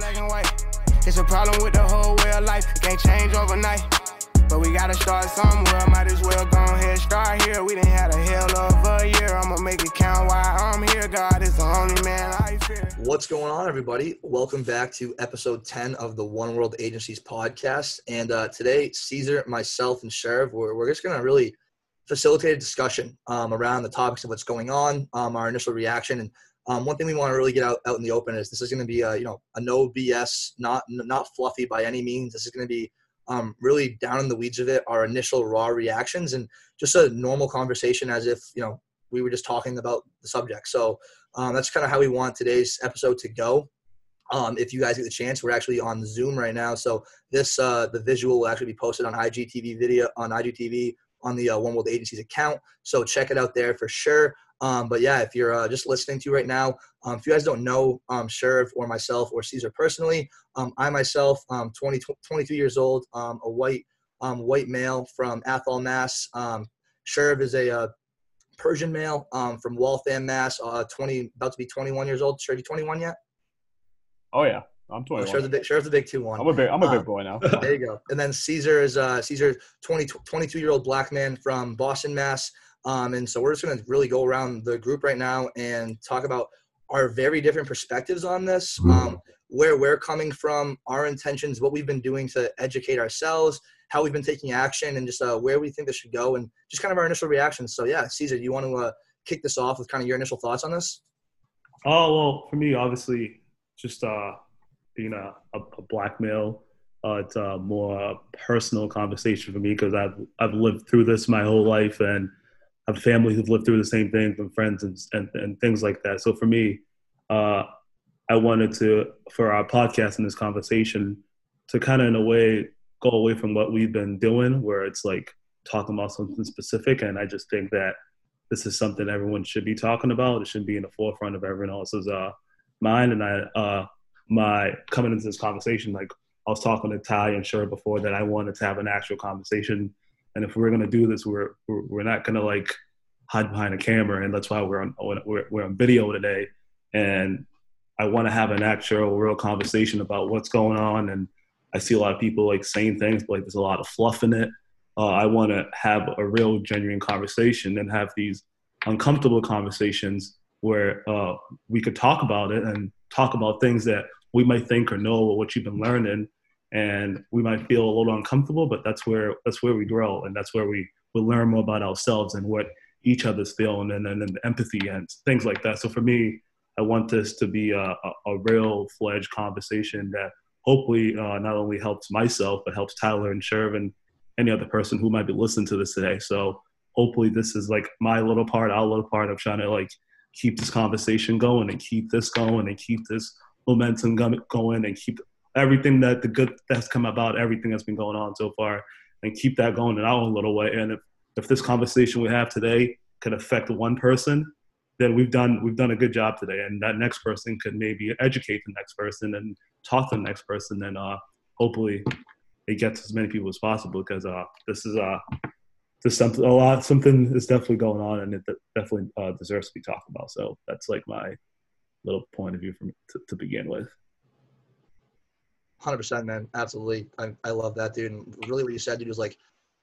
black and white. It's a problem with the whole way of life. It can't change overnight. But we gotta start somewhere. Might as well go ahead start here. We didn't have a hell of a year. I'ma make it count while I'm here. God is the only man I fear. What's going on, everybody? Welcome back to episode 10 of the One World Agencies podcast. And uh, today, Caesar, myself, and Sheriff, we're, we're just to really facilitate a discussion um, around the topics of what's going on, um, our initial reaction. And um, one thing we want to really get out, out in the open is this is going to be a, you know, a no BS, not, not fluffy by any means. This is going to be um, really down in the weeds of it, our initial raw reactions, and just a normal conversation as if you know we were just talking about the subject. So um, that's kind of how we want today's episode to go. Um, if you guys get the chance, we're actually on Zoom right now, so this uh, the visual will actually be posted on IGTV video on IGTV on the uh, One World Agencies account. So check it out there for sure. Um, but yeah, if you're uh, just listening to right now, um, if you guys don't know um, Sheriff or myself or Caesar personally, um, I myself, um, 20, 22 years old, um, a white um, white male from Athol, Mass. Um, Sheriff is a uh, Persian male um, from Waltham, Mass. Uh, 20, about to be 21 years old. Sure, you 21 yet? Oh yeah, I'm Oh, 21. Sheriff's the big, Sheriff's the big two one. I'm a big, I'm a big boy now. there you go. And then Caesar is uh, Caesar, 20, 22 year old black man from Boston, Mass. Um, and so we're just going to really go around the group right now and talk about our very different perspectives on this, um, where we're coming from, our intentions, what we've been doing to educate ourselves, how we've been taking action, and just uh, where we think this should go, and just kind of our initial reactions. So yeah, Caesar, do you want to uh, kick this off with kind of your initial thoughts on this? Oh well, for me, obviously, just uh, being a, a, a black male, uh, it's a more personal conversation for me because I've I've lived through this my whole life and I have family who've lived through the same thing from friends and, and, and things like that. So for me, uh, I wanted to for our podcast and this conversation to kind of in a way go away from what we've been doing, where it's like talking about something specific, and I just think that this is something everyone should be talking about. It should be in the forefront of everyone else's uh, mind. And I, uh, my coming into this conversation, like I was talking to Ty and Sure before that I wanted to have an actual conversation. And if we're gonna do this, we're we're, not gonna like hide behind a camera, and that's why we're on we're, we're on video today. And I want to have an actual, real conversation about what's going on. And I see a lot of people like saying things, but like there's a lot of fluff in it. Uh, I want to have a real, genuine conversation and have these uncomfortable conversations where uh, we could talk about it and talk about things that we might think or know or what you've been learning, and we might feel a little uncomfortable. But that's where that's where we grow, and that's where we will learn more about ourselves and what each other's feeling, and then the empathy and things like that. So for me, I want this to be a, a, a real fledged conversation that hopefully uh, not only helps myself but helps Tyler and Sherv and any other person who might be listening to this today. So hopefully this is like my little part, our little part of trying to like keep this conversation going and keep this going and keep this momentum going and keep everything that the good that's come about, everything that's been going on so far, and keep that going in our own little way. And if if this conversation we have today could affect one person, then we've done we've done a good job today. And that next person could maybe educate the next person and talk to the next person, and uh, hopefully it gets as many people as possible because uh, this is uh, there's something a lot something is definitely going on, and it definitely uh, deserves to be talked about. So that's like my little point of view from to, to begin with. Hundred percent, man. Absolutely. I, I love that, dude. And really, what you said, dude, was like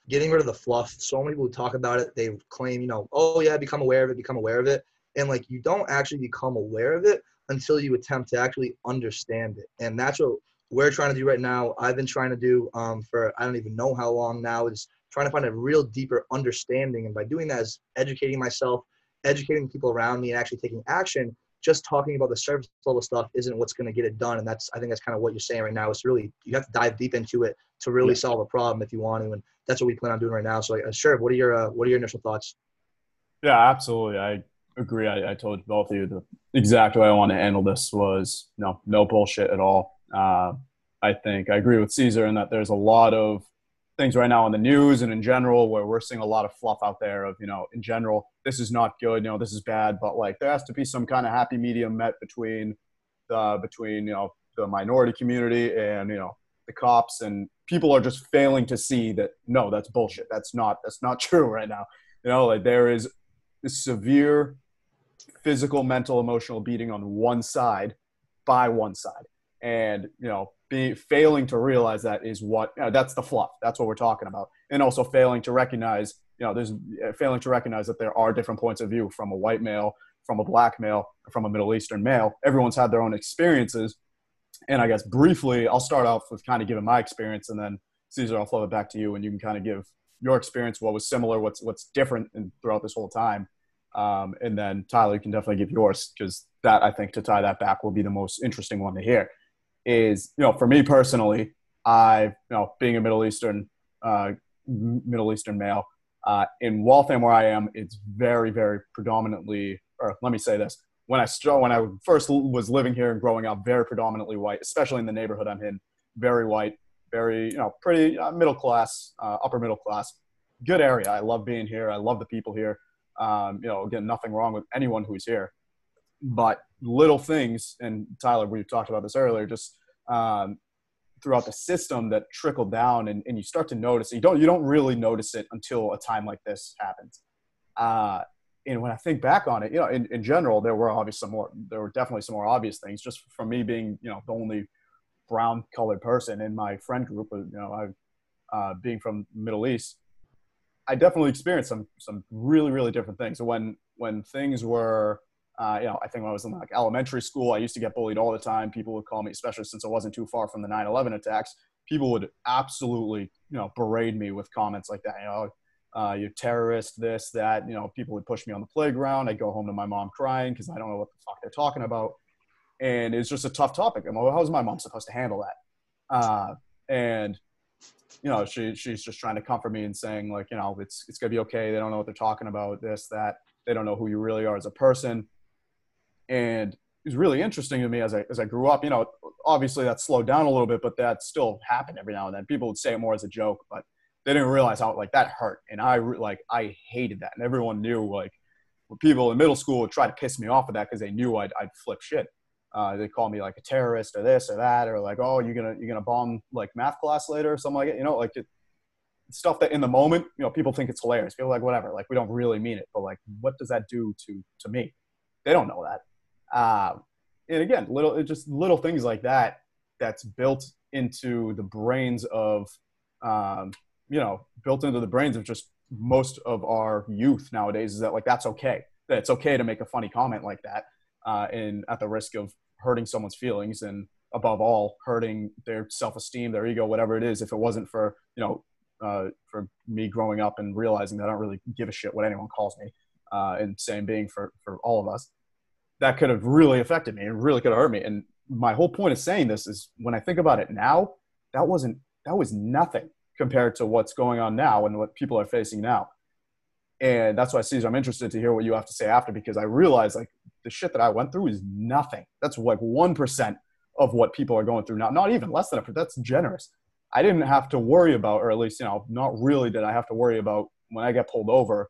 getting rid of the fluff. So many people talk about it, they claim, you know, oh yeah, become aware of it, become aware of it, and like you don't actually become aware of it until you attempt to actually understand it. And that's what we're trying to do right now. I've been trying to do um, for I don't even know how long now. Is trying to find a real deeper understanding, and by doing that, is educating myself, educating people around me, and actually taking action just talking about the surface level stuff isn't what's going to get it done. And that's, I think that's kind of what you're saying right now. It's really, you have to dive deep into it to really Yeah. solve a problem if you want to. And that's what we plan on doing right now. So, uh, sure. What are your, uh, what are your initial thoughts? Yeah, absolutely. I agree. I, I told both of you the exact way I want to handle this was no, no bullshit at all. Uh, I think I agree with Caesar in that there's a lot of things right now in the news and in general where we're seeing a lot of fluff out there of, you know, in general, this is not good, you know, this is bad, but like there has to be some kind of happy medium met between the, between, you know, the minority community and, you know, the cops and people are just failing to see that no, that's bullshit. That's not, that's not true right now. You know, like there is severe physical, mental, emotional beating on one side by one side. And you know be failing to realize that is what you know, that's the fluff. That's what we're talking about. And also failing to recognize you know there's uh, failing to recognize that there are different points of view from a white male from a black male from a middle eastern male. Everyone's had their own experiences. And i guess briefly i'll start off with kind of giving my experience and then caesar i'll flow it back to you and you can kind of give your experience what was similar what's what's different throughout this whole time. Um, and then tyler you can definitely give yours because that i think to tie that back will be the most interesting one to hear is you know for me personally i you know being a middle eastern uh, middle eastern male uh, in waltham where i am it's very very predominantly or let me say this. When i start when i first was living here and growing up very predominantly white especially in the neighborhood i'm in very white very you know pretty uh, middle class uh, upper middle class. Good area. I love being here. I love the people here. Um, you know again nothing wrong with anyone who's here. But little things, and Tyler, we talked about this earlier, just um, throughout the system that trickle down, and, and you start to notice. You don't you don't really notice it until a time like this happens. Uh, and when I think back on it, you know, in, in general, there were obviously some more, there were definitely some more obvious things. Just from me being, you know, the only brown colored person in my friend group, you know, I, uh, being from Middle East, I definitely experienced some some really really different things. So when when things were uh, you know, I think when I was in like elementary school, I used to get bullied all the time. People would call me, especially since I wasn't too far from the 9/11 attacks. People would absolutely, you know, berate me with comments like that. You know, uh, you're terrorist, this, that. You know, people would push me on the playground. I'd go home to my mom crying because I don't know what the fuck they're talking about, and it's just a tough topic. I'm like, how's my mom supposed to handle that? Uh, and you know, she she's just trying to comfort me and saying like, you know, it's it's gonna be okay. They don't know what they're talking about. This, that. They don't know who you really are as a person and it was really interesting to me as I as I grew up. You know, obviously that slowed down a little bit, but that still happened every now and then. People would say it more as a joke, but they didn't realize how like that hurt, and I like I hated that, and everyone knew like people in middle school would try to piss me off with that because they knew I'd I'd flip shit. Uh, they call me like a terrorist or this or that or like oh you're gonna you're gonna bomb like math class later or something like it. You know, like it, stuff that in the moment you know people think it's hilarious. People like whatever, like we don't really mean it, but like what does that do to to me? They don't know that. Uh, and again, little just little things like that that's built into the brains of um, you know built into the brains of just most of our youth nowadays is that like that's okay that it's okay to make a funny comment like that uh, and at the risk of hurting someone's feelings and above all hurting their self-esteem their ego whatever it is if it wasn't for you know uh, for me growing up and realizing that i don't really give a shit what anyone calls me uh, and same being for for all of us that could have really affected me and really could have hurt me. And my whole point of saying this is when I think about it now, that wasn't that was nothing compared to what's going on now and what people are facing now. And that's why Caesar, I'm interested to hear what you have to say after because I realize like the shit that I went through is nothing. That's like one percent of what people are going through now. Not even less than a that's generous. I didn't have to worry about, or at least, you know, not really did I have to worry about when I get pulled over,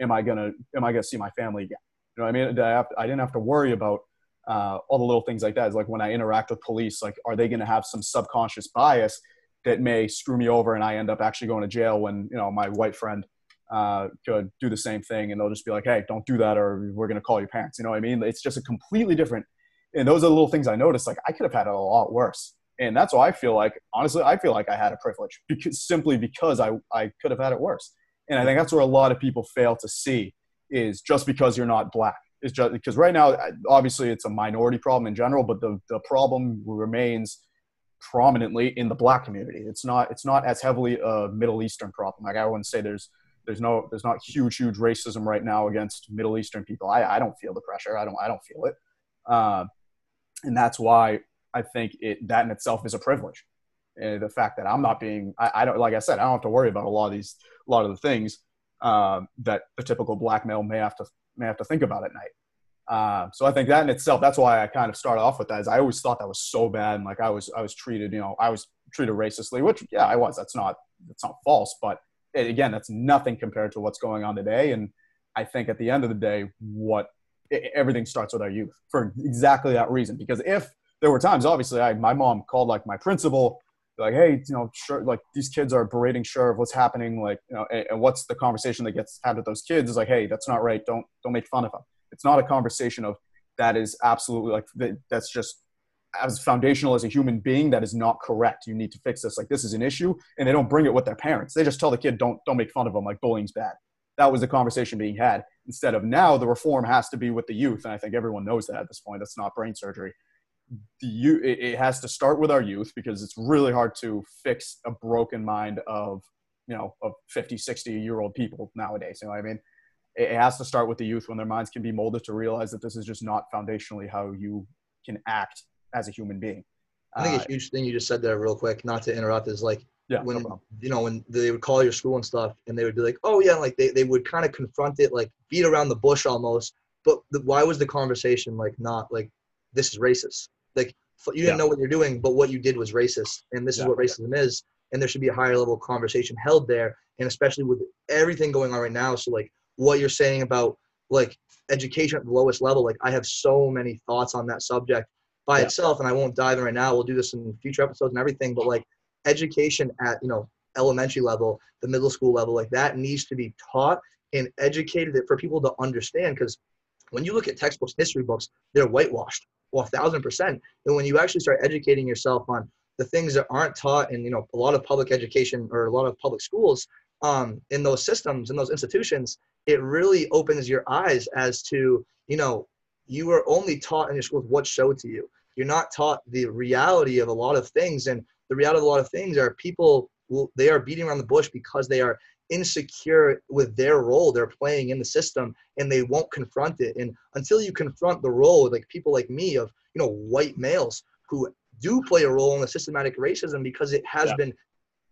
am I gonna am I gonna see my family again? Know what I mean? I, have, I didn't have to worry about uh, all the little things like that. It's like when I interact with police, like, are they going to have some subconscious bias that may screw me over and I end up actually going to jail when, you know, my white friend uh, could do the same thing and they'll just be like, hey, don't do that or we're going to call your parents. You know what I mean? It's just a completely different. And those are the little things I noticed. Like, I could have had it a lot worse. And that's why I feel like, honestly, I feel like I had a privilege because simply because I, I could have had it worse. And I think that's where a lot of people fail to see is just because you're not black. Is just because right now, obviously, it's a minority problem in general, but the, the problem remains prominently in the black community. It's not it's not as heavily a Middle Eastern problem. Like I wouldn't say there's there's no there's not huge huge racism right now against Middle Eastern people. I, I don't feel the pressure. I don't I don't feel it, uh, and that's why I think it that in itself is a privilege. And the fact that I'm not being I, I don't like I said I don't have to worry about a lot of these a lot of the things um, that the typical black male may have to may have to think about at night. Uh, so I think that in itself, that's why I kind of started off with that. Is I always thought that was so bad, and like I was I was treated, you know, I was treated racistly, which yeah, I was. That's not that's not false, but it, again, that's nothing compared to what's going on today. And I think at the end of the day, what it, everything starts with our youth for exactly that reason. Because if there were times, obviously, I, my mom called like my principal like, hey, you know, sure, like these kids are berating Sheriff. What's happening? Like, you know, and, and, what's the conversation that gets had with those kids? Is like, hey, that's not right. Don't don't make fun of them. It's not a conversation of that is absolutely like that's just as foundational as a human being that is not correct you need to fix this like this is an issue and they don't bring it with their parents they just tell the kid don't don't make fun of them like bullying's bad that was the conversation being had instead of now the reform has to be with the youth and i think everyone knows that at this point that's not brain surgery the it, it has to start with our youth because it's really hard to fix a broken mind of you know of 50 60 year old people nowadays you know what i mean it has to start with the youth when their minds can be molded to realize that this is just not foundationally how you can act as a human being. I think uh, a huge thing you just said there, real quick, not to interrupt, is like yeah, when no you know when they would call your school and stuff, and they would be like, "Oh yeah," like they, they would kind of confront it, like beat around the bush almost. But the, why was the conversation like not like this is racist? Like you didn't yeah. know what you're doing, but what you did was racist, and this yeah. is what racism is. And there should be a higher level conversation held there, and especially with everything going on right now. So like what you're saying about like education at the lowest level, like I have so many thoughts on that subject by yeah. itself, and I won't dive in right now. We'll do this in future episodes and everything. But like education at you know elementary level, the middle school level, like that needs to be taught and educated for people to understand. Because when you look at textbooks, history books, they're whitewashed, well, a thousand percent. And when you actually start educating yourself on the things that aren't taught in you know a lot of public education or a lot of public schools um, in those systems in those institutions it really opens your eyes as to you know you are only taught in your schools what's showed to you you're not taught the reality of a lot of things and the reality of a lot of things are people will they are beating around the bush because they are insecure with their role they're playing in the system and they won't confront it and until you confront the role like people like me of you know white males who do play a role in the systematic racism because it has yeah. been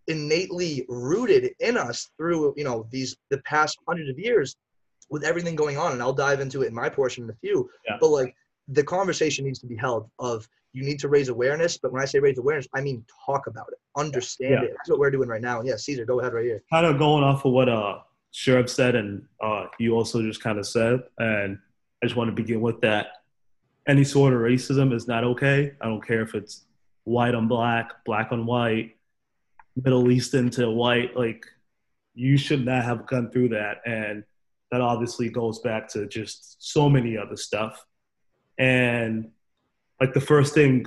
innately rooted in us through you know these the past hundreds of years with everything going on and i'll dive into it in my portion in a few yeah. but like the conversation needs to be held of you need to raise awareness but when i say raise awareness i mean talk about it understand yeah. it that's what we're doing right now and yeah caesar go ahead right here kind of going off of what uh Sherv said and uh you also just kind of said and i just want to begin with that any sort of racism is not okay i don't care if it's white on black black on white Middle Eastern to white, like you should not have gone through that. And that obviously goes back to just so many other stuff. And like the first thing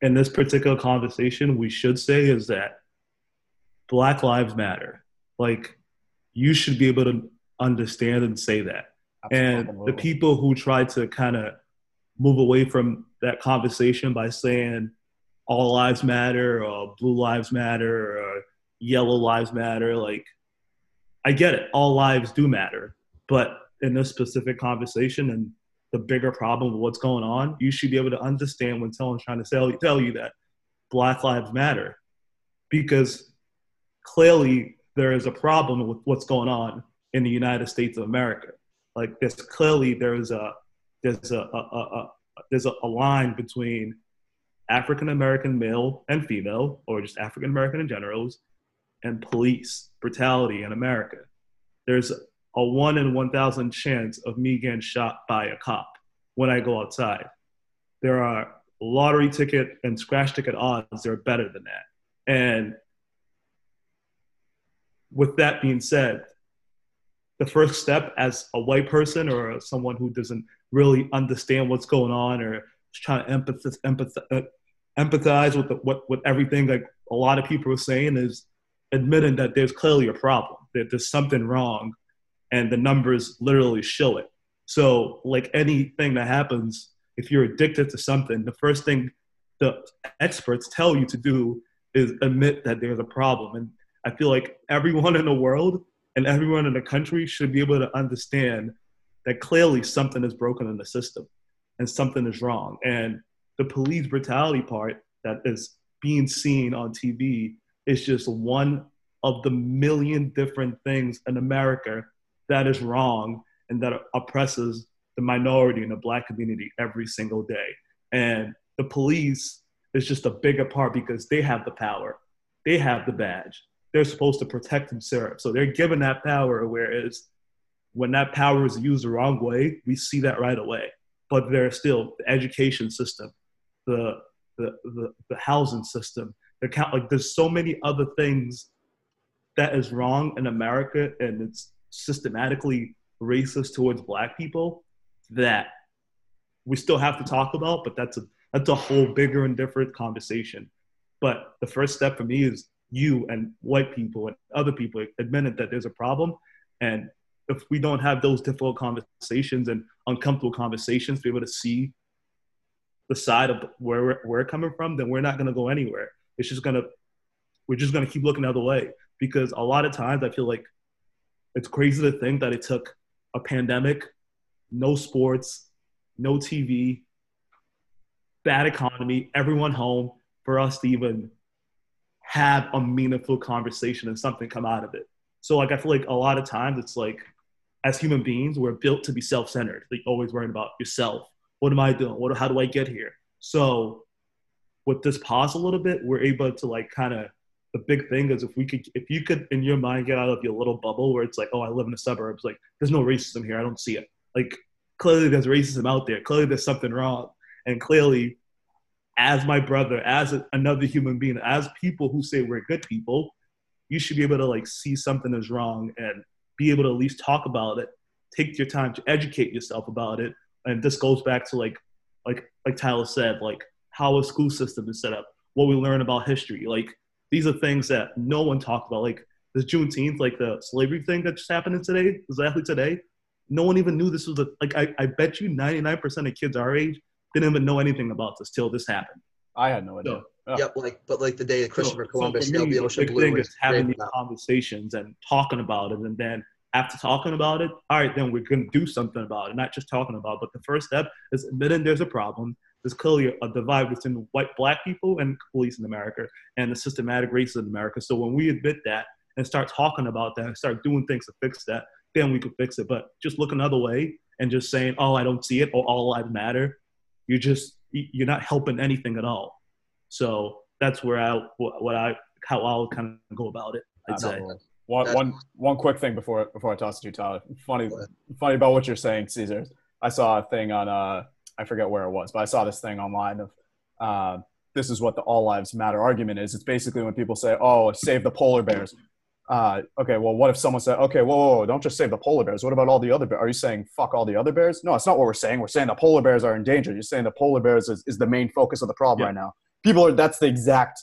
in this particular conversation we should say is that Black Lives Matter. Like you should be able to understand and say that. Absolutely. And the people who try to kind of move away from that conversation by saying all lives matter or blue lives matter or yellow lives matter like i get it all lives do matter but in this specific conversation and the bigger problem of what's going on you should be able to understand when someone's trying to tell, tell you that black lives matter because clearly there is a problem with what's going on in the united states of america like there's clearly there's a there's a, a, a, a there's a line between African American male and female, or just African American in general, and police brutality in America. There's a one in 1,000 chance of me getting shot by a cop when I go outside. There are lottery ticket and scratch ticket odds that are better than that. And with that being said, the first step as a white person or someone who doesn't really understand what's going on or trying to empathize, empathize, empathize with the, what with everything like a lot of people are saying is admitting that there's clearly a problem that there's something wrong and the numbers literally show it. So like anything that happens if you're addicted to something the first thing the experts tell you to do is admit that there's a problem. And i feel like everyone in the world and everyone in the country should be able to understand that clearly something is broken in the system and something is wrong. And the police brutality part that is being seen on TV is just one of the million different things in America that is wrong and that oppresses the minority in the black community every single day. And the police is just a bigger part because they have the power, they have the badge. They're supposed to protect themselves. So they're given that power, whereas when that power is used the wrong way, we see that right away. But there's still the education system, the the the, the housing system. The count like there's so many other things that is wrong in America, and it's systematically racist towards Black people that we still have to talk about. But that's a That's a whole bigger and different conversation. But the first step for me is you and white people and other people admitting that there's a problem. And if we don't have those difficult conversations and uncomfortable conversations, to be able to see the side of where we're, we're coming from, then we're not going to go anywhere. It's just going to, we're just going to keep looking the other way. Because a lot of times I feel like it's crazy to think that it took a pandemic, no sports, no TV, bad economy, everyone home for us to even have a meaningful conversation and something come out of it. So like I feel like a lot of times it's like as human beings we're built to be self-centered. Like always worrying about yourself. What am I doing? What how do I get here? So with this pause a little bit, we're able to like kind of the big thing is if we could if you could in your mind get out of your little bubble where it's like, oh, I live in the suburbs, like there's no racism here. I don't see it. Like clearly there's racism out there. Clearly there's something wrong. And clearly as my brother, as a, another human being, as people who say we're good people, you should be able to like see something is wrong and be able to at least talk about it. Take your time to educate yourself about it. And this goes back to like, like, like Tyler said, like how a school system is set up, what we learn about history. Like these are things that no one talked about. Like this Juneteenth, like the slavery thing that just happened today, exactly today. No one even knew this was a, like, I, I bet you 99% of kids our age didn't even know anything about this till this happened. I had no idea. So, oh. Yep, like but like the day of Christopher so, Columbus so sailed the ocean big blue. Thing is having these conversations and talking about it, and then after talking about it, all right, then we're going to do something about it, not just talking about. it. But the first step is admitting there's a problem. There's clearly a divide between white black people and police in America and the systematic racism in America. So when we admit that and start talking about that and start doing things to fix that, then we can fix it. But just look another way and just saying, "Oh, I don't see it," or "All lives matter," you're just you're not helping anything at all. So that's where I what I how I'll kind of go about it. I'd say. One, one, one quick thing before before I toss it to you, Tyler. Funny, funny about what you're saying, Caesar. I saw a thing on uh, I forget where it was, but I saw this thing online of uh, this is what the all lives matter argument is. It's basically when people say, "Oh, save the polar bears." uh, okay, well, what if someone said, okay, whoa, whoa, whoa, don't just save the polar bears. What about all the other bears? Are you saying fuck all the other bears? No, it's not what we're saying. We're saying the polar bears are in danger. You're saying the polar bears is, is the main focus of the problem yeah. right now. People are, that's the exact,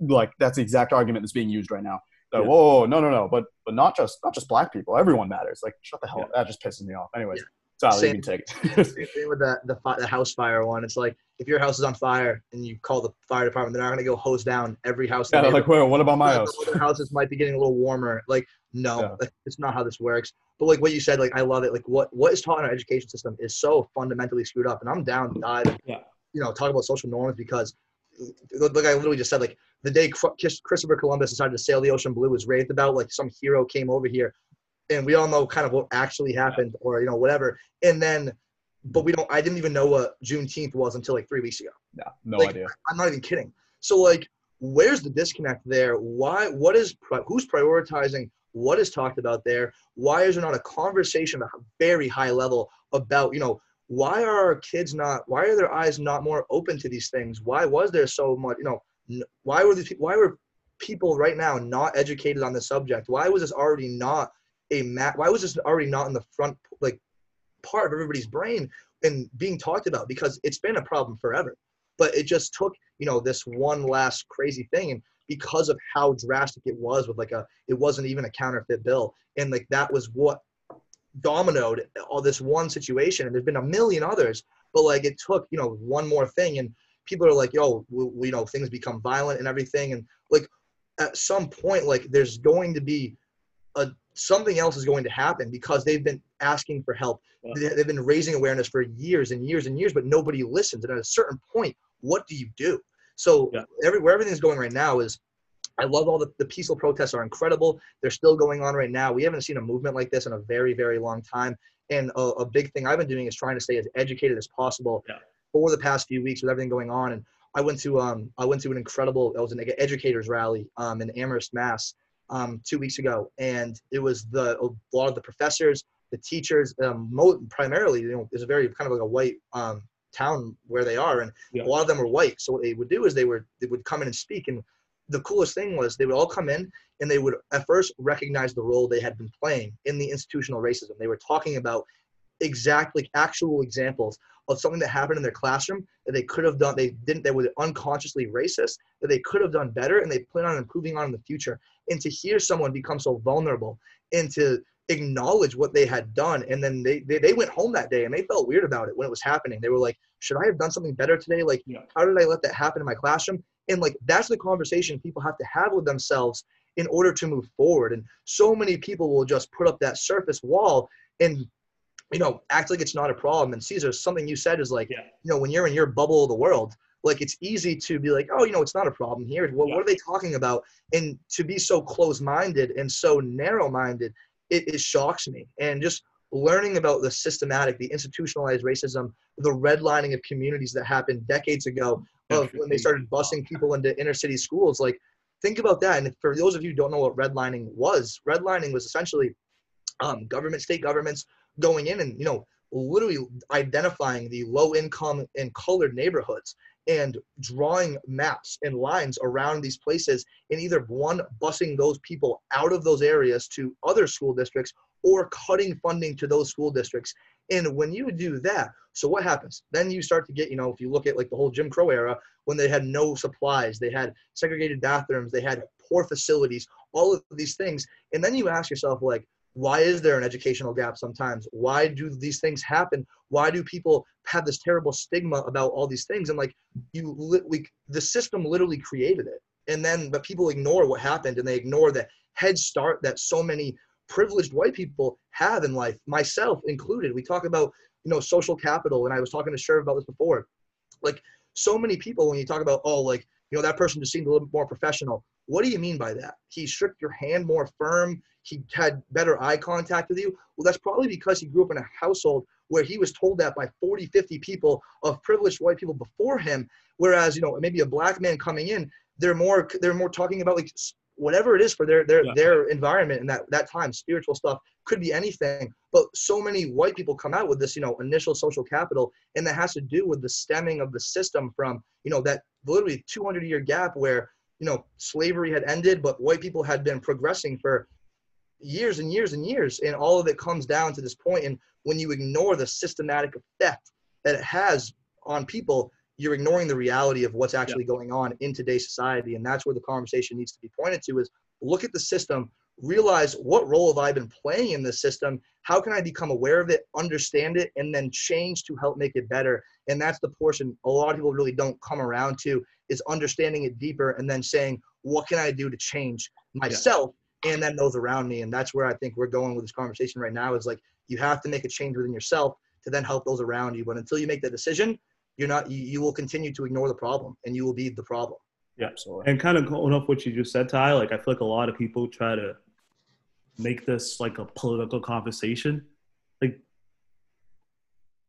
like, that's the exact argument that's being used right now. That, yeah. Whoa, no, no, no, but but not just not just black people. Everyone matters. Like, shut the hell yeah. up. That just pisses me off. Anyways, Tyler, same, you can take it. same with the, the the house fire one. It's like if your house is on fire and you call the fire department, they're not going to go hose down every house. Yeah, like, wait, what about my house? Other houses might be getting a little warmer. Like, no, yeah. it's not how this works. But like what you said, like I love it. Like what what is taught in our education system is so fundamentally screwed up. And I'm down to dive. And, yeah. You know, talk about social norms because, like I literally just said, like the day Christopher Columbus decided to sail the ocean blue was raved about. Like some hero came over here and we all know kind of what actually happened or you know whatever. And then but we don't i didn't even know what juneteenth was until like three weeks ago. Yeah no like, idea. I'm not even kidding. So like where's the disconnect there? Why what is who's prioritizing? What is talked about there? Why is there not a conversation at a very high level about you know why are our kids not why are their eyes not more open to these things? Why was there so much you know why were these why were people right now not educated on the subject? Why was this already not a mat. Why was this already not in the front like part of everybody's brain and being talked about? Because it's been a problem forever, but it just took you know this one last crazy thing and because of how drastic it was with like a it wasn't even a counterfeit bill and like that was what dominoed all this one situation and there's been a million others but like it took you know one more thing and people are like yo we, we, you know things become violent and everything and like at some point like there's going to be a something else is going to happen because they've been asking for help. Yeah. They've been raising awareness for years and years and years, but nobody listens. And at a certain point, what do you do? So yeah. every, where everything's going right now is I love all the, the peaceful protests are incredible. They're still going on right now. We haven't seen a movement like this in a very, very long time. And a, a big thing I've been doing is trying to stay as educated as possible yeah. for the past few weeks with everything going on. And I went to um I went to an incredible it was an educators rally um in Amherst, Mass um, two weeks ago, and it was the a lot of the professors, the teachers, um, primarily, you know, it's a very kind of like a white um, town where they are, and yeah. a lot of them were white. So what they would do is they were they would come in and speak, and the coolest thing was they would all come in and they would at first recognize the role they had been playing in the institutional racism. They were talking about exactly actual examples of something that happened in their classroom that they could have done they didn't they were unconsciously racist that they could have done better and they plan on improving on in the future. And to hear someone become so vulnerable and to acknowledge what they had done and then they, they, they went home that day and they felt weird about it when it was happening. They were like should i have done something better today? Like Yeah. how did i let that happen in my classroom? And like that's the conversation people have to have with themselves in order to move forward. And so many people will just put up that surface wall and you know act like it's not a problem. And caesar something you said is like Yeah. you know when you're in your bubble of the world like it's easy to be like oh you know it's not a problem here. What, Yeah. what are they talking about? And to be so close-minded and so narrow-minded it, it shocks me. And just learning about the systematic the institutionalized racism the redlining of communities that happened decades ago of when they started busing people into inner city schools like think about that. And for those of you who don't know what redlining was redlining was essentially um, government state governments going in and you know literally identifying the low income and colored neighborhoods and drawing maps and lines around these places and either one busing those people out of those areas to other school districts or cutting funding to those school districts. And when you do that so what happens? Then you start to get you know if you look at like the whole jim crow era when they had no supplies they had segregated bathrooms they had poor facilities all of these things. And then you ask yourself like why is there an educational gap sometimes? Why do these things happen? Why do people have this terrible stigma about all these things? And like you li- we, the system literally created it. And then but people ignore what happened and they ignore the head start that so many privileged white people have in life myself included. We talk about you know social capital and i was talking to Sherv about this before. Like so many people when you talk about oh like you know that person just seemed a little bit more professional. What do you mean by that? He shook your hand more firm? He had better eye contact with you? Well that's probably because he grew up in a household where he was told that by 40 50 people of privileged white people before him whereas you know maybe a black man coming in they're more they're more talking about like whatever it is for their their Yeah. their environment and that that time spiritual stuff could be anything but so many white people come out with this you know initial social capital and that has to do with the stemming of the system from you know that literally 200 year gap where you know slavery had ended but white people had been progressing for years and years and years and all of it comes down to this point and when you ignore the systematic effect that it has on people you're ignoring the reality of what's actually going on in today's society and that's where the conversation needs to be pointed to is look at the system realize what role have i been playing in this system how can i become aware of it understand it and then change to help make it better and that's the portion a lot of people really don't come around to is understanding it deeper and then saying what can i do to change myself and then those around me? And that's where i think we're going with this conversation right now is like you have to make a change within yourself to then help those around you but until you make that decision you're not you, you will continue to ignore the problem and you will be the problem Yeah. Absolutely. And kind of going off what you just said, Ty, like I feel like a lot of people try to make this like a political conversation. Like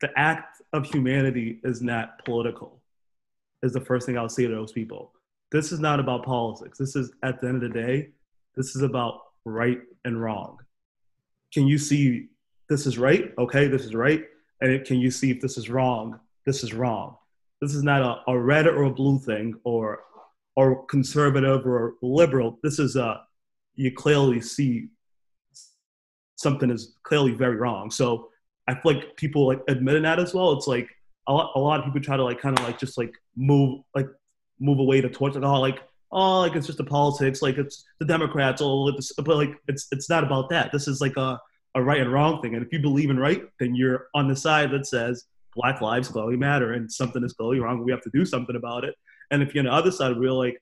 the act of humanity is not political, is the first thing I'll say to those people. This is not about politics. This is at the end of the day, this is about right and wrong. Can you see this is right? Okay, this is right. And it- can you see if this is wrong? This is wrong. This is not a, a red or a blue thing or or conservative or liberal. This is a you clearly see something is clearly very wrong. So I feel like people like admitting that as well. It's like a lot, a lot of people try to like kind of like just like move like move away the torch like oh like oh like it's just the politics like it's the Democrats all this but like it's it's not about that. This is like a a right and wrong thing. And if you believe in right, then you're on the side that says Black lives clearly matter and something is clearly wrong. We have to do something about it. And if you're on the other side, we're like,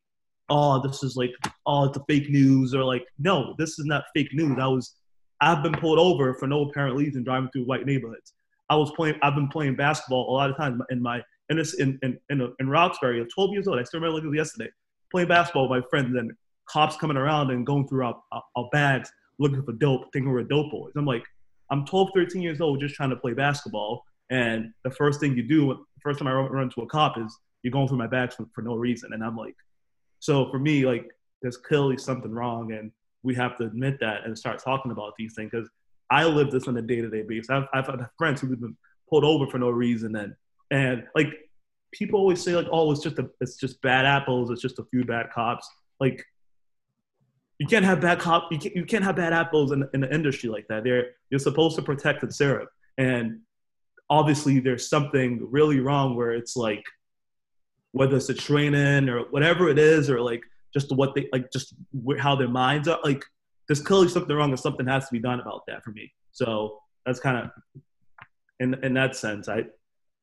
oh, this is like, oh, it's a fake news, or like, no, this is not fake news. I was, I've been pulled over for no apparent reason driving through white neighborhoods. I was playing, I've been playing basketball a lot of times in my, in this, in, in, in, in Roxbury, at 12 years old. I still remember like it was yesterday, playing basketball with my friends and cops coming around and going through our, our, our bags looking for dope, thinking we're dope boys. I'm like, I'm 12, 13 years old, just trying to play basketball. And the first thing you do, the first time I run, into a cop is you're going through my bags for, for no reason. And I'm like, so for me, like, there's clearly something wrong. And we have to admit that and start talking about these things. Because I live this on a day to day basis. I've, I've had friends who've been pulled over for no reason. And, and like, people always say, like, oh, it's just, a, it's just bad apples. It's just a few bad cops. Like, you can't have bad cop. You can't, you can't have bad apples in, in the industry like that. They're you're supposed to protect and serve. And obviously there's something really wrong where it's like whether it's the training or whatever it is or like just what they like just how their minds are like there's clearly something wrong and something has to be done about that for me. So that's kind of in in that sense i,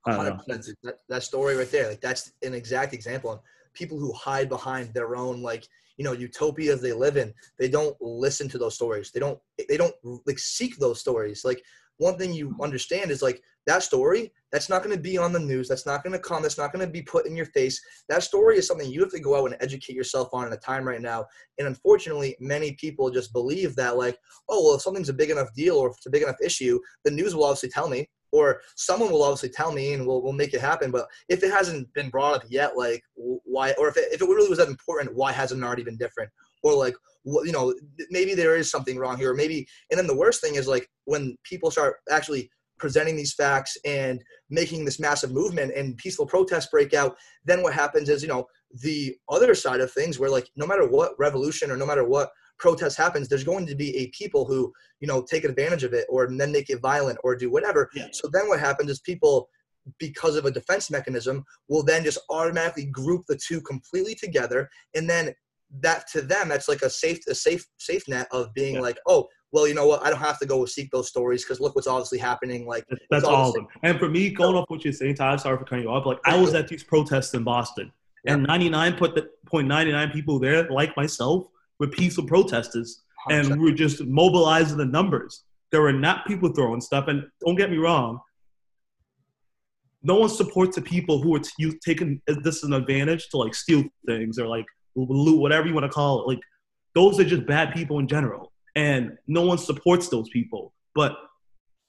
I. That, that story right there like that's an exact example of people who hide behind their own like you know utopias they live in. They don't listen to those stories. They don't they don't like seek those stories. Like one thing you understand is like that story that's not going to be on the news that's not going to come that's not going to be put in your face. That story is something you have to go out and educate yourself on in a time right now. And unfortunately many people just believe that like oh well if something's a big enough deal or if it's a big enough issue the news will obviously tell me or someone will obviously tell me and we'll, we'll make it happen. But if it hasn't been brought up yet like why or if it, if it really was that important why hasn't it already been different? Or like you know maybe there is something wrong here or maybe and then the worst thing is like when people start actually presenting these facts and making this massive movement and peaceful protests break out then what happens is you know the other side of things where like no matter what revolution or no matter what protest happens there's going to be a people who you know take advantage of it or then make it violent or do whatever yeah. so then what happens is people because of a defense mechanism will then just automatically group the two completely together and then that to them that's like a safe a safe safe net of being yeah. like oh well you know what i don't have to go seek those stories because look what's obviously happening like that's all of them and for me going off what you're saying Ty, sorry for cutting you off like i was at these protests in boston yeah. and 99.99 people there like myself were peaceful protesters 100%. and we were just mobilizing the numbers there were not people throwing stuff and don't get me wrong no one supports the people who are t- taking uh, this as an advantage to like steal things or like loot, whatever you want to call it. Like those are just bad people in general, and no one supports those people. But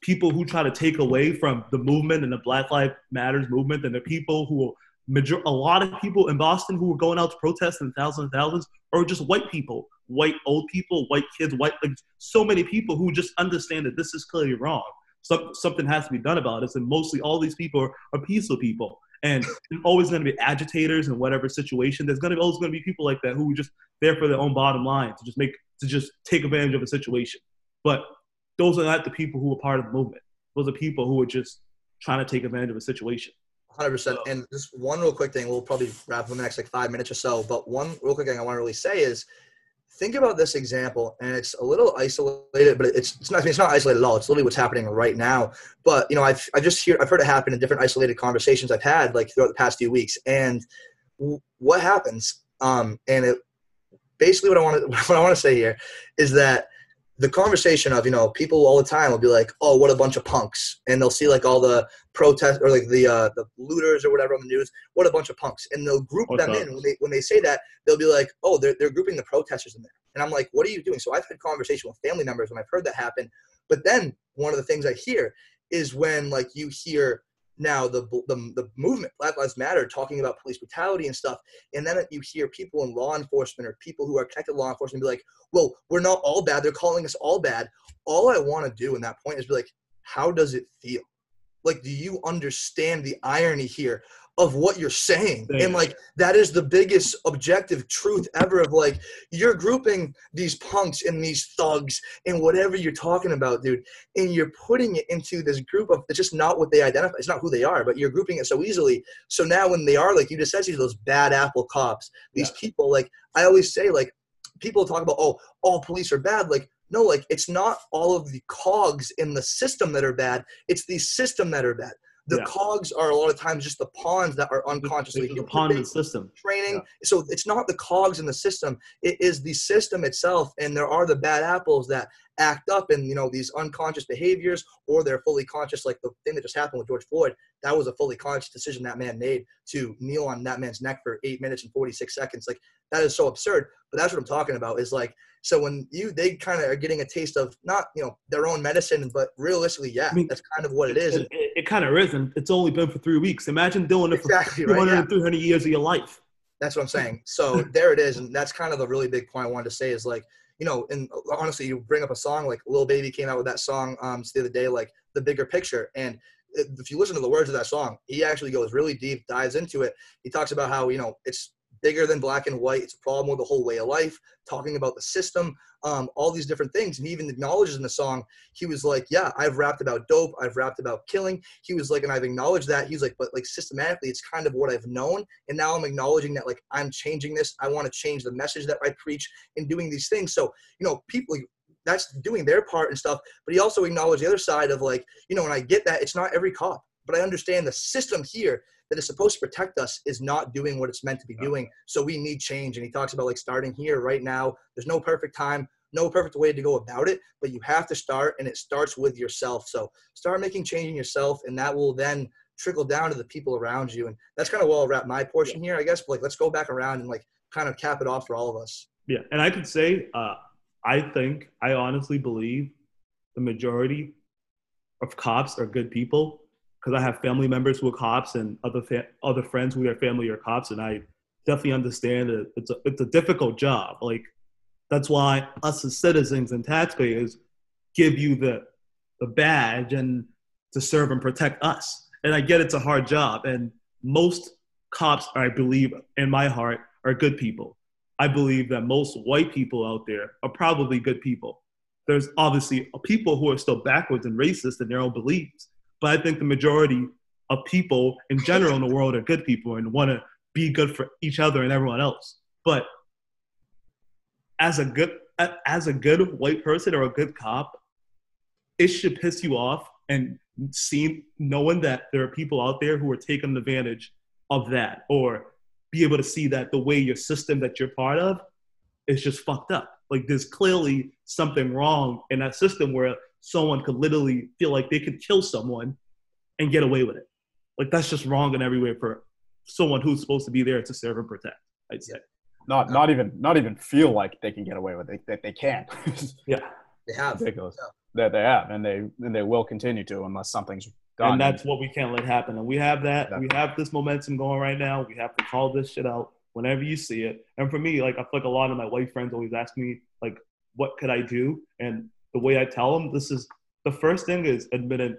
people who try to take away from the movement and the Black Lives Matters movement, and the people who major a lot of people in Boston who were going out to protest in thousands and thousands are just white people, white old people, white kids, white like so many people who just understand that this is clearly wrong. Some, something has to be done about this, And mostly all these people are, are peaceful people. And there's always going to be agitators in whatever situation. There's going to be always going to be people like that who are just there for their own bottom line to just make to just take advantage of a situation. But those are not the people who are part of the movement. Those are people who are just trying to take advantage of a situation. 100%. And just one real quick thing, we'll probably wrap up in the next like five minutes or so. But one real quick thing I want to really say is think about this example and it's a little isolated but it's, it's not I mean, it's not isolated at all. It's literally what's happening right now. But you know i've, I've just hear i've heard it happen in different isolated conversations i've had like throughout the past few weeks. And w- what happens um and it basically what i want to what i want to say here is that the conversation of you know people all the time will be like oh what a bunch of punks. And they'll see like all the protest or like the uh the looters or whatever on the news what a bunch of punks. And they'll group What's them up? in. When they when they say that they'll be like oh they're, they're grouping the protesters in there. And i'm like what are you doing? So i've had conversation with family members when i've heard that happen. But then one of the things i hear is when like you hear now the, the, the movement black lives matter talking about police brutality and stuff and then you hear people in law enforcement or people who are connected to law enforcement be like well we're not all bad. They're calling us all bad. All i want to do in that point is be like how does it feel? Like do you understand the irony here of what you're saying. And like that is the biggest objective truth ever of like you're grouping these punks and these thugs and whatever you're talking about dude and you're putting it into this group of it's just not what they identify it's not who they are but you're grouping it so easily. So now when they are like you just said these those bad apple cops these yeah. people like i always say like people talk about oh all police are bad. Like no like it's not all of the cogs in the system that are bad. It's the system that are bad the yeah. cogs are a lot of times just the pawns that are unconsciously the, the pawn in the system training. Yeah. So it's not the cogs in the system; it is the system itself. And there are the bad apples that act up in you know these unconscious behaviors, or they're fully conscious, like the thing that just happened with George Floyd. That was a fully conscious decision that man made to kneel on that man's neck for eight minutes and forty six seconds. Like that is so absurd. But that's what I'm talking about. Is like so when you they kind of are getting a taste of not you know their own medicine, but realistically, yeah, I mean, that's kind of what it is. It, it, it kind of isn't. It's only been for three weeks. Imagine doing it exactly for 200 right, yeah. 300 years of your life. That's what I'm saying. So there it is, and that's kind of the really big point I wanted to say is like you know, and honestly, you bring up a song like Lil Baby came out with that song um the other day, like the bigger picture, and if you listen to the words of that song, he actually goes really deep, dives into it. He talks about how you know it's bigger than black and white. It's a problem with the whole way of life, talking about the system, um, all these different things. And he even acknowledges in the song, he was like, Yeah, I've rapped about dope, I've rapped about killing. He was like, and I've acknowledged that. He's like, but like systematically, it's kind of what I've known. And now I'm acknowledging that like I'm changing this. I want to change the message that I preach in doing these things. So, you know, people that's doing their part and stuff. But he also acknowledged the other side of like, you know, when I get that, it's not every cop, but I understand the system here that is supposed to protect us is not doing what it's meant to be doing. So we need change. And he talks about like starting here right now. There's no perfect time, no perfect way to go about it, but you have to start and it starts with yourself. So start making change in yourself and that will then trickle down to the people around you. And that's kind of where I'll wrap my portion here, I guess. But like, let's go back around and like kind of cap it off for all of us. Yeah. And I could say, uh, I think, I honestly believe the majority of cops are good people because I have family members who are cops and other fa- other friends who are family are cops, and I definitely understand that it's a it's a difficult job. Like that's why us as citizens and taxpayers give you the the badge and to serve and protect us. And I get it's a hard job, and most cops, I believe, in my heart, are good people. I believe that most white people out there are probably good people. There's obviously people who are still backwards and racist in their own beliefs, but I think the majority of people in general in the world are good people and want to be good for each other and everyone else. But as a good as a good white person or a good cop, it should piss you off and seeing knowing that there are people out there who are taking advantage of that or be able to see that the way your system that you're part of is just fucked up. Like there's clearly something wrong in that system where someone could literally feel like they could kill someone and get away with it. Like that's just wrong in every way for someone who's supposed to be there to serve and protect. I'd say. Not not even not even feel like they can get away with it. That they, they can't. yeah, they have. Ridiculous. Yeah. That they have, and they and they will continue to unless something's done. And that's what we can't let happen. And we have that. Definitely. We have this momentum going right now. We have to call this shit out whenever you see it. And for me, like I feel like a lot of my white friends always ask me, like, what could I do? And the way I tell them, this is the first thing is admitting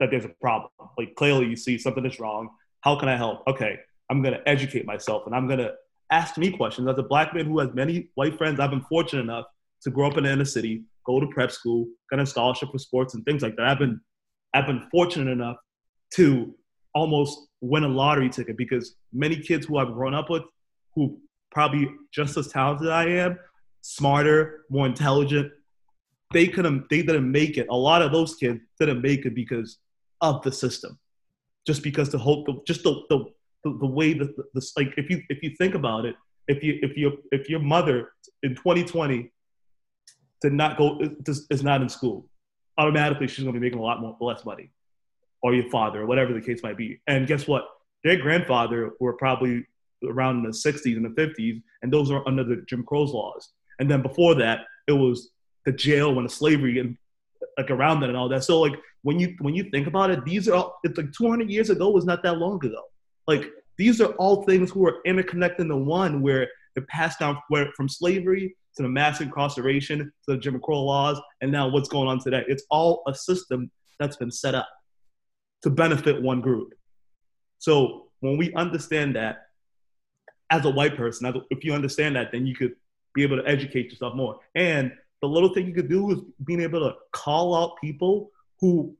that there's a problem. Like clearly you see something is wrong. How can I help? Okay, I'm gonna educate myself and I'm gonna ask me questions. As a black man who has many white friends, I've been fortunate enough to grow up in the inner city, go to prep school, get a scholarship for sports and things like that. I've been I've been fortunate enough to almost win a lottery ticket because many kids who I've grown up with, who probably just as talented as I am, smarter, more intelligent, they couldn't, they didn't make it. A lot of those kids didn't make it because of the system, just because the whole, just the the, the, the way that the, the, like if you if you think about it, if you if you if your mother in 2020 did not go is not in school automatically she's going to be making a lot more less money, or your father, or whatever the case might be. And guess what? Their grandfather were probably around in the 60s and the 50s, and those are under the Jim Crow's laws. And then before that, it was the jail when the slavery and like around that and all that. So like when you when you think about it, these are all, it's like 200 years ago was not that long ago. Like these are all things who are interconnected into one where it passed down from slavery to the mass incarceration, to the Jim Crow laws, and now what's going on today. It's all a system that's been set up to benefit one group. So when we understand that, as a white person, if you understand that, then you could be able to educate yourself more. And the little thing you could do is being able to call out people who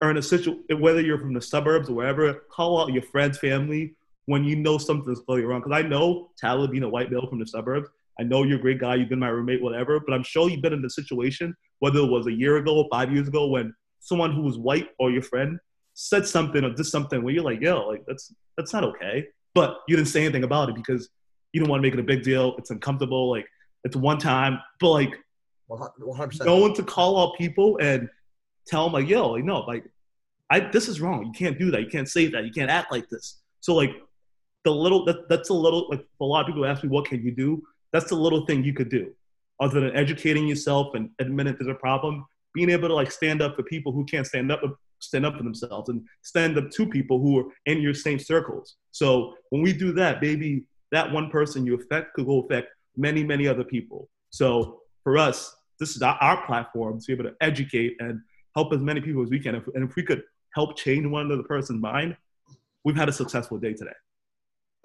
are in a situation, whether you're from the suburbs or wherever, call out your friends, family, when you know something's clearly wrong. Because I know Tyler being a white male from the suburbs, I know you're a great guy, you've been my roommate, whatever, but I'm sure you've been in the situation, whether it was a year ago or five years ago, when someone who was white or your friend said something or did something where you're like, yo, like that's that's not okay. But you didn't say anything about it because you don't want to make it a big deal. It's uncomfortable. Like it's one time, but like 100%. knowing to call out people and tell them like, yo, like no, like I this is wrong. You can't do that. You can't say that. You can't act like this. So like the little that, that's a little like a lot of people ask me, what can you do? That's the little thing you could do. Other than educating yourself and admitting there's a problem, being able to like stand up for people who can't stand up stand up for themselves and stand up to people who are in your same circles. So when we do that, maybe that one person you affect could go affect many, many other people. So for us, this is our, our platform to be able to educate and help as many people as we can. If, and if we could help change one other person's mind, we've had a successful day today.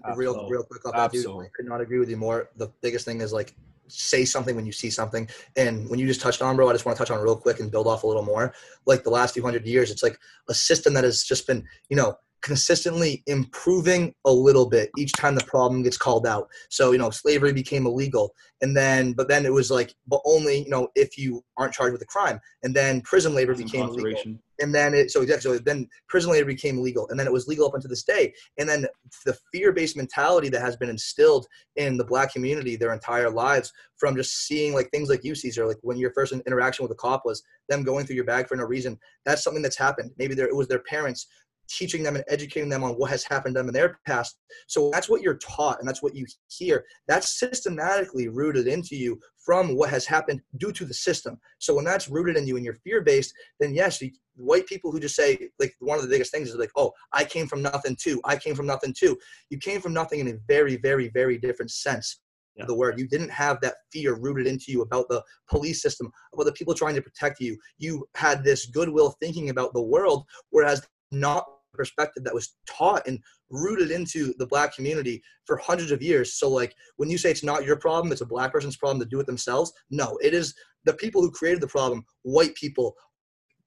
Absolutely. real real quick off that dude. I could not agree with you more. The biggest thing is like say something when you see something. And when you just touched on, bro, I just want to touch on real quick and build off a little more. Like the last few hundred years, it's like a system that has just been, you know, consistently improving a little bit each time the problem gets called out. So, you know, slavery became illegal. And then, but then it was like, but only, you know, if you aren't charged with a crime. And then prison labor became legal. And then it, so exactly, so then prison labor became legal. And then it was legal up until this day. And then the fear based mentality that has been instilled in the black community their entire lives from just seeing like things like you, Caesar, like when your first interaction with a cop was them going through your bag for no reason. That's something that's happened. Maybe there, it was their parents teaching them and educating them on what has happened to them in their past. So that's what you're taught and that's what you hear. That's systematically rooted into you from what has happened due to the system. So when that's rooted in you and you're fear based, then yes, you, white people who just say like one of the biggest things is like, oh, I came from nothing too. I came from nothing too. You came from nothing in a very, very, very different sense. The word you didn't have that fear rooted into you about the police system, about the people trying to protect you. You had this goodwill thinking about the world, whereas not perspective that was taught and rooted into the black community for hundreds of years. So like when you say it's not your problem, it's a black person's problem to do it themselves. No, it is the people who created the problem, white people,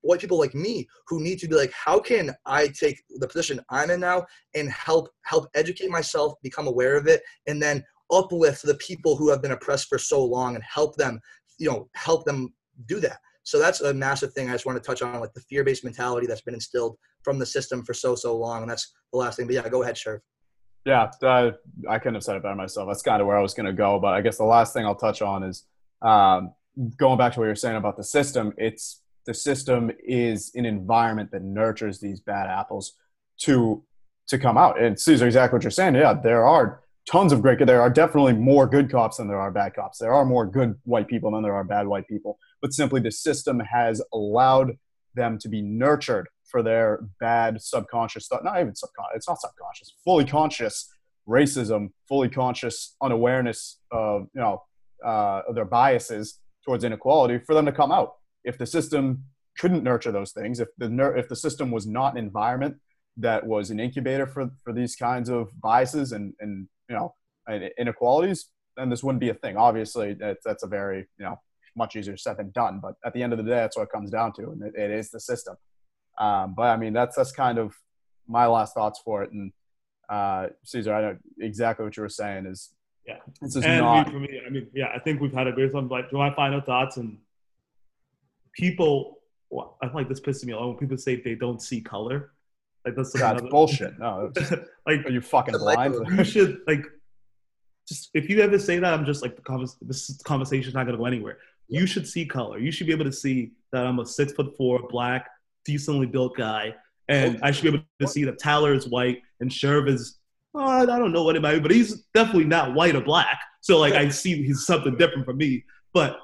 white people like me who need to be like, how can I take the position I'm in now and help help educate myself, become aware of it, and then uplift the people who have been oppressed for so long and help them, you know, help them do that. So that's a massive thing I just want to touch on, like the fear-based mentality that's been instilled from the system for so so long, and that's the last thing. But yeah, go ahead, Sherv. Yeah, uh, I couldn't have said it better myself. That's kind of where I was going to go. But I guess the last thing I'll touch on is um, going back to what you're saying about the system. It's the system is an environment that nurtures these bad apples to to come out. And Caesar, exactly what you're saying. Yeah, there are tons of great. There are definitely more good cops than there are bad cops. There are more good white people than there are bad white people. But simply, the system has allowed them to be nurtured for their bad subconscious thought. Not even subconscious. It's not subconscious. Fully conscious racism, fully conscious unawareness of you know uh, of their biases towards inequality for them to come out. If the system couldn't nurture those things, if the ner- if the system was not an environment that was an incubator for for these kinds of biases and and you know inequalities, then this wouldn't be a thing. Obviously, that's that's a very you know much easier said than done. But at the end of the day, that's what it comes down to, and it, it is the system. Um, but I mean, that's that's kind of my last thoughts for it. And uh, Caesar, I know exactly what you were saying. Is yeah, this is and not for me. I mean, yeah, I think we've had a great time. Like, do my final thoughts and people. Well, I like this pisses me off when people say they don't see color. Like that's, another, bullshit. No, like are you fucking blind? You should like just if you ever say that, I'm just like the convers- this conversation's not gonna go anywhere. You should see color. You should be able to see that I'm a six foot four, black, decently built guy, and I should be able to see that Tyler is white and Sherv is. Oh, I don't know what it might be, but he's definitely not white or black. So like I see he's something different from me. But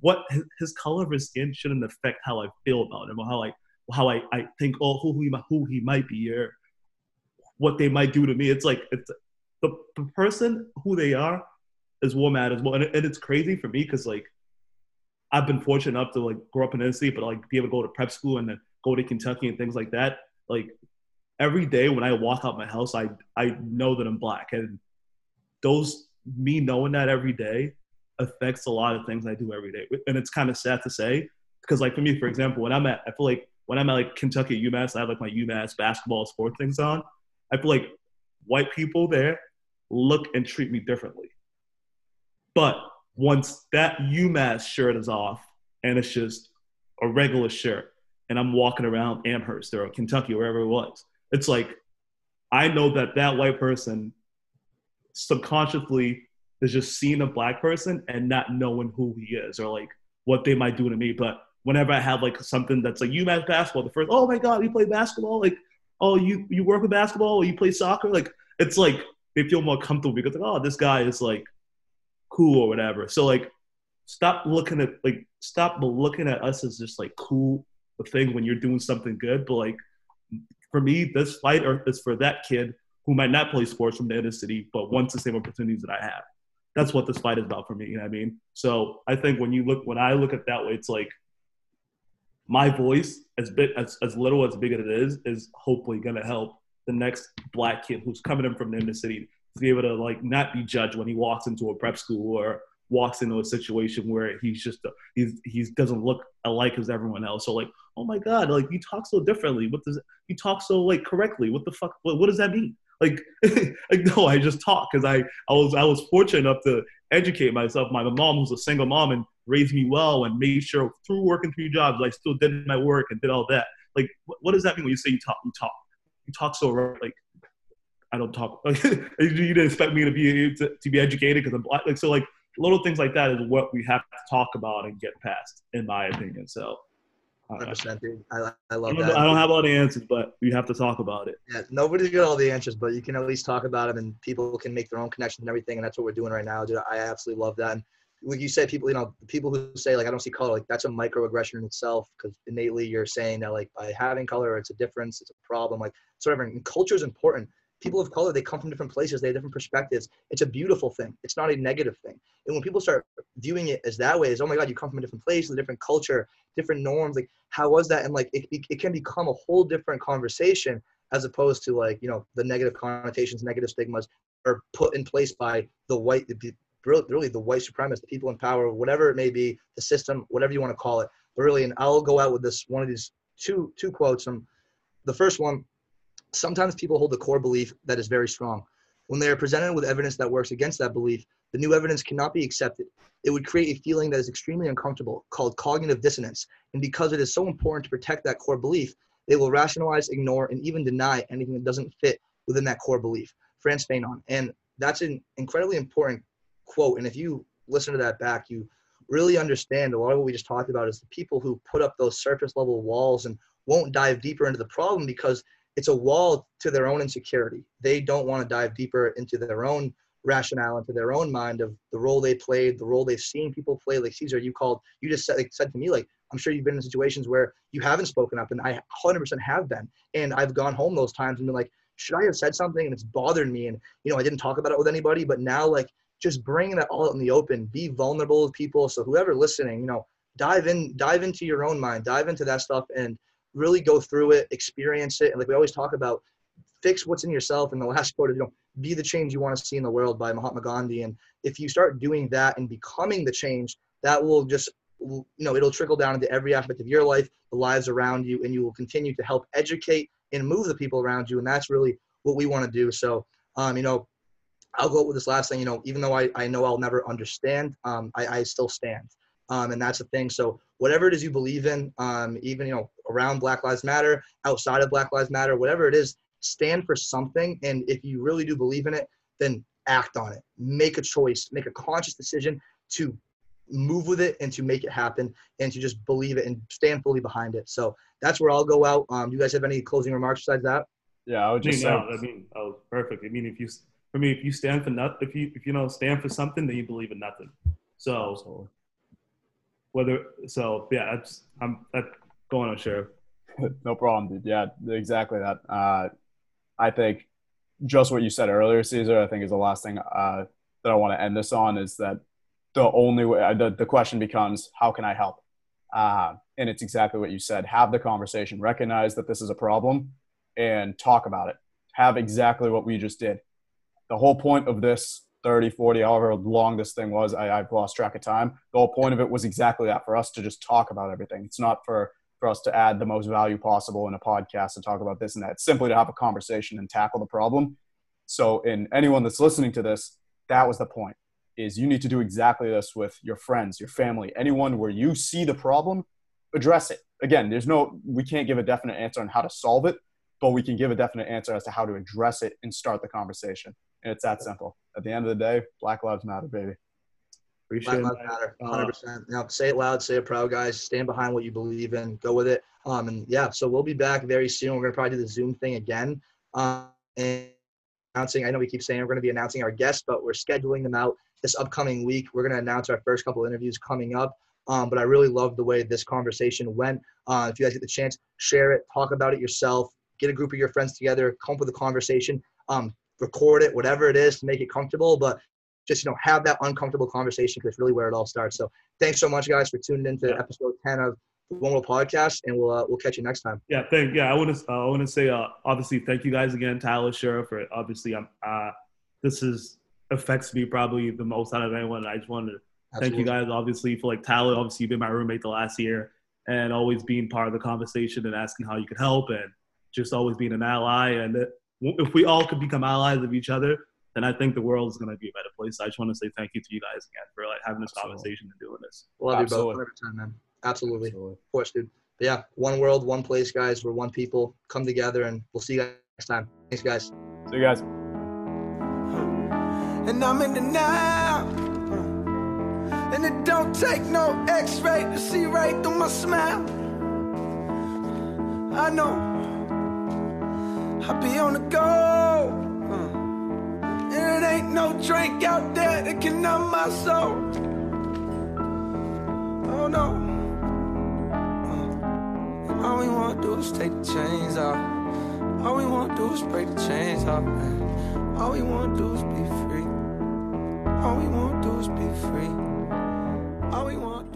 what his, color of his skin shouldn't affect how I feel about him or how I how I, I think oh who he who he might be or what they might do to me. It's like it's the, the person who they are is what matters more. And, and it's crazy for me because like I've been fortunate enough to like grow up in city, but like be able to go to prep school and then go to Kentucky and things like that. Like every day when I walk out my house, I I know that I'm black, and those me knowing that every day affects a lot of things I do every day. And it's kind of sad to say because like for me, for example, when I'm at, I feel like when I'm at like Kentucky UMass, I have like my UMass basketball sport things on. I feel like white people there look and treat me differently. But once that UMass shirt is off and it's just a regular shirt, and I'm walking around Amherst or Kentucky, wherever it was, it's like I know that that white person subconsciously is just seeing a black person and not knowing who he is or like what they might do to me. But whenever I have like something that's like UMass basketball, the first, oh my God, you play basketball? Like, oh, you, you work with basketball or you play soccer? Like, it's like they feel more comfortable because, like, oh, this guy is like cool or whatever. So like, stop looking at like stop looking at us as just like cool thing when you're doing something good. But like for me, this fight is for that kid who might not play sports from the inner city, but wants the same opportunities that I have. That's what this fight is about for me. You know what I mean? So I think when you look, when I look at that way, it's like my voice, as big as as little as big as it is, is hopefully going to help the next black kid who's coming in from the inner city to be able to like not be judged when he walks into a prep school or walks into a situation where he's just he's he doesn't look alike as everyone else. So like, oh my god, like you talk so differently. What does you talk so like correctly? What the fuck? What, what does that mean? Like, like no, I just talk because I I was I was fortunate enough to educate myself. My mom was a single mom and raised me well and made sure through working three jobs I still did my work and did all that. Like, what, what does that mean when you say you talk? You talk. You talk so like I don't talk. Like, you didn't expect me to be to, to be educated because I'm black. Like so, like little things like that is what we have to talk about and get past, in my opinion. So. 100%, dude. I, I love I that. I don't have all the answers, but we have to talk about it. Yeah, nobody's got all the answers, but you can at least talk about them, and people can make their own connections and everything. And that's what we're doing right now, dude. I absolutely love that. And like you said, people, you know, people who say like I don't see color, like that's a microaggression in itself because innately you're saying that like by having color, it's a difference, it's a problem, like sort of. And culture is important people of color they come from different places they have different perspectives. It's a beautiful thing. It's not a negative thing. And when people start viewing it as that way as oh my god you come from a different place a different culture different norms like how was that? And like it, it can become a whole different conversation as opposed to like you know the negative connotations negative stigmas are put in place by the white really the white supremacists the people in power whatever it may be the system whatever you want to call it. But really and i'll go out with this one of these two two quotes from the first one Sometimes people hold a core belief that is very strong. When they are presented with evidence that works against that belief, the new evidence cannot be accepted. It would create a feeling that is extremely uncomfortable, called cognitive dissonance. And because it is so important to protect that core belief, they will rationalize, ignore, and even deny anything that doesn't fit within that core belief. Frantz Fanon. And that's an incredibly important quote. And if you listen to that back, you really understand a lot of what we just talked about is the people who put up those surface level walls and won't dive deeper into the problem because it's a wall to their own insecurity. They don't want to dive deeper into their own rationale, into their own mind of the role they played, the role they've seen people play. Like Caesar, you called, you just said, like, said to me, like, I'm sure you've been in situations where you haven't spoken up, and I 100% have been. And I've gone home those times and been like, should I have said something? And it's bothered me. And, you know, I didn't talk about it with anybody, but now, like, just bringing that all out in the open, be vulnerable with people. So whoever listening, you know, dive in, dive into your own mind, dive into that stuff and really go through it, experience it, and like we always talk about, fix what's in yourself. And the last quote is, you know, be the change you want to see in the world by Mahatma Gandhi. And if you start doing that and becoming the change, that will just, you know, it'll trickle down into every aspect of your life, the lives around you, and you will continue to help educate and move the people around you. And that's really what we want to do. So, um, you know, I'll go with this last thing. You know, even though I, I know I'll never understand, um, I, I still stand. Um, and that's the thing. So whatever it is you believe in, um, even you know around Black Lives Matter, outside of Black Lives Matter, whatever it is, stand for something. And if you really do believe in it, then act on it. Make a choice. Make a conscious decision to move with it and to make it happen and to just believe it and stand fully behind it. So that's where I'll go out. Um, do you guys have any closing remarks besides that? Yeah, I would just I mean, say. No, I mean, oh, perfect. I mean, if you, for me, if you stand for nothing, if you, if you know, stand for something, then you believe in nothing. So, whether so yeah that's i'm that going on Sherv no problem dude. Yeah exactly that. Uh, i think just what you said earlier caesar i think is the last thing uh, that i want to end this on is that the only way uh, the, the question becomes how can i help? Uh, and it's exactly what you said. Have the conversation recognize that this is a problem and talk about it. Have exactly what we just did. The whole point of this 30, 40, however long this thing was. I, I've lost track of time. The whole point of it was exactly that for us to just talk about everything. It's not for, for us to add the most value possible in a podcast and talk about this and that. It's simply to have a conversation and tackle the problem. So, in anyone that's listening to this, that was the point is you need to do exactly this with your friends, your family, anyone where you see the problem, address it. Again, there's no, we can't give a definite answer on how to solve it, but we can give a definite answer as to how to address it and start the conversation. And it's that simple. At the end of the day, Black Lives Matter, baby. Appreciate Black Lives Matter, 100. Uh, percent You know, say it loud, say it proud, guys. Stand behind what you believe in. Go with it. Um, and yeah, so we'll be back very soon. We're gonna probably do the Zoom thing again. Um, and announcing. I know we keep saying we're gonna be announcing our guests, but we're scheduling them out this upcoming week. We're gonna announce our first couple interviews coming up. Um, but I really love the way this conversation went. Uh, if you guys get the chance, share it, talk about it yourself, get a group of your friends together, come up with a conversation. Um, record it, whatever it is to make it comfortable, but just, you know, have that uncomfortable conversation because it's really where it all starts. So thanks so much, guys, for tuning into yeah. episode 10 of One World Podcast, and we'll uh, we'll catch you next time. Yeah, thank yeah. I want to uh, I want to say uh, obviously thank you guys again, Tyler Sherv, for obviously I'm uh, this is affects me probably the most out of anyone. I just wanted to Absolutely. thank you guys obviously for like Tyler. Obviously, you've been my roommate the last year and always being part of the conversation and asking how you could help and just always being an ally. And if we all could become allies of each other, then I think the world is going to be a better place. I just want to say thank you to you guys again for like having this Absolutely. conversation and doing this. Love Absolutely. you both. Time, man. Absolutely. Absolutely. Of course, dude. But yeah, one world, one place, guys. We're one people. Come together, and we'll see you guys next time. Thanks, guys. See you guys. And I'm in the now. And it don't take no x-ray to see right through my smile. I know I'll be on the go. And it ain't no drink out there that can numb my soul. Oh no. Uh, all we wanna do is take the chains off. All we wanna do is break the chains off, man. All we wanna do is be free. All we wanna do is be free. All we want.